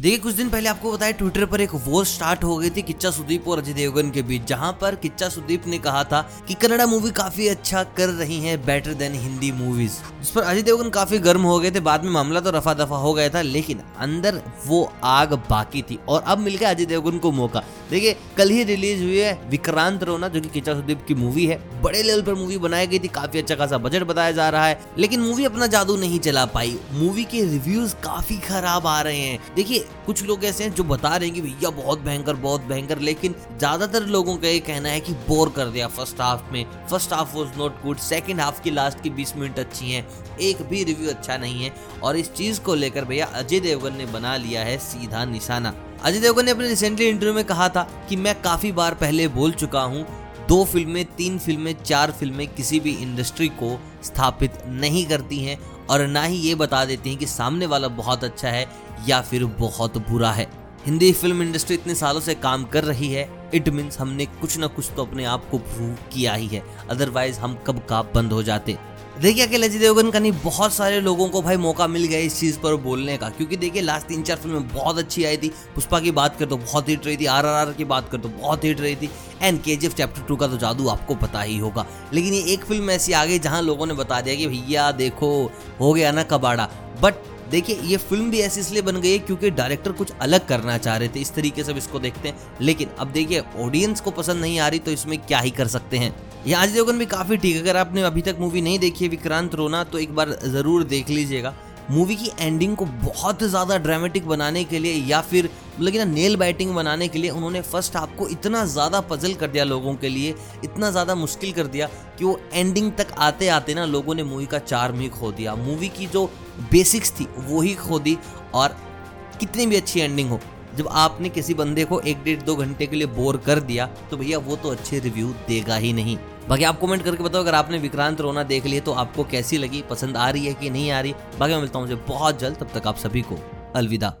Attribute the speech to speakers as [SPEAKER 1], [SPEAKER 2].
[SPEAKER 1] देखिए, कुछ दिन पहले आपको बताया ट्विटर पर एक वॉर स्टार्ट हो गई थी किच्चा सुदीप और अजय देवगन के बीच, जहाँ पर किच्चा सुदीप ने कहा था कि कन्नड़ा मूवी काफ़ी अच्छा कर रही है बेटर देन हिंदी मूवीज़ जिस पर अजय देवगन काफ़ी गर्म हो गए थे, बाद में मामला तो रफा दफ़ा हो गया था, लेकिन अंदर वो आग बाकी थी। और अब मिल गया अजय देवगन को मौका। देखिए, कल ही रिलीज़ हुई है विक्रांत रोना, जो की किच्चा सुदीप की मूवी है। बड़े लेवल पर मूवी बनाई गई थी, काफ़ी अच्छा खासा बजट बताया जा रहा है, लेकिन मूवी अपना जादू नहीं चला पाई। मूवी के रिव्यूज़ काफ़ी खराब आ रहे हैं। देखिए कुछ लोग ऐसे हैं जो बता रहे हैं कि भैया बहुत भयंकर बहुत भयंकर, लेकिन ज़्यादातर लोगों का ये कहना है कि बोर कर दिया फ़र्स्ट हाफ़ में। First half was not good second half की लास्ट की 20 मिनट अच्छी हैं। एक भी रिव्यू अच्छा नहीं है। और इस चीज़ को लेकर भैया अजय देवगन ने बना लिया है सीधा निशाना। अजय देवगन ने अपने रिसेंटली इंटरव्यू में कहा था कि मैं काफ़ी बार पहले बोल चुका हूँ, दो फ़िल्में, तीन फ़िल्में, चार फ़िल्में किसी भी इंडस्ट्री को स्थापित नहीं करती हैं और ना ही ये बता देती हैं कि सामने वाला बहुत अच्छा है या फिर बहुत बुरा है। हिंदी फ़िल्म इंडस्ट्री इतने सालों से काम कर रही है। इट मीन्स हमने कुछ ना कुछ तो अपने आप को प्रूव किया ही है। अदरवाइज़ हम कब का बंद हो जाते। देखिए अकेले अजय देवगन का नहीं, बहुत सारे लोगों को भाई मौका मिल गया इस चीज़ पर बोलने का। क्योंकि देखिए लास्ट तीन चार फ़िल्में बहुत अच्छी आई थी। पुष्पा की बात कर तो बहुत हिट रही थी। आर आर आर की बात कर तो बहुत हिट रही थी। एंड के चैप्टर टू का तो जादू आपको पता ही होगा। लेकिन ये एक फ़िल्म ऐसी आ गई जहाँ लोगों ने बता दिया कि भैया देखो, हो गया ना कबाड़ा। बट देखिए, ये फ़िल्म भी ऐसी इसलिए बन गई है क्योंकि डायरेक्टर कुछ अलग करना चाह रहे थे। इस तरीके से इसको देखते हैं। लेकिन अब देखिए ऑडियंस को पसंद नहीं आ रही तो इसमें क्या ही कर सकते हैं। ये आज देवगन भी काफ़ी ठीक है। अगर आपने अभी तक मूवी नहीं देखी है विक्रांत रोना तो एक बार ज़रूर देख लीजिएगा। मूवी की एंडिंग को बहुत ज़्यादा ड्रामेटिक बनाने के लिए या फिर लेकिन नेल बाइटिंग बनाने के लिए उन्होंने फ़र्स्ट हाफ़ को इतना ज़्यादा पजल कर दिया लोगों के लिए, इतना ज़्यादा मुश्किल कर दिया कि वो एंडिंग तक आते आते ना लोगों ने मूवी का चार्म ही खो दिया। मूवी की जो बेसिक्स थी, वो ही खो दी और कितनी भी अच्छी एंडिंग हो, जब आपने किसी बंदे को एक डेढ़ दो घंटे के लिए बोर कर दिया तो भैया वो तो अच्छे रिव्यू देगा ही नहीं। बाकी आप कमेंट करके बताओ, अगर आपने विक्रांत रोना देख लिया तो आपको कैसी लगी, पसंद आ रही है कि नहीं आ रही? बाकी मैं मिलता हूँ मुझे बहुत जल्द, तब तक आप सभी को अलविदा।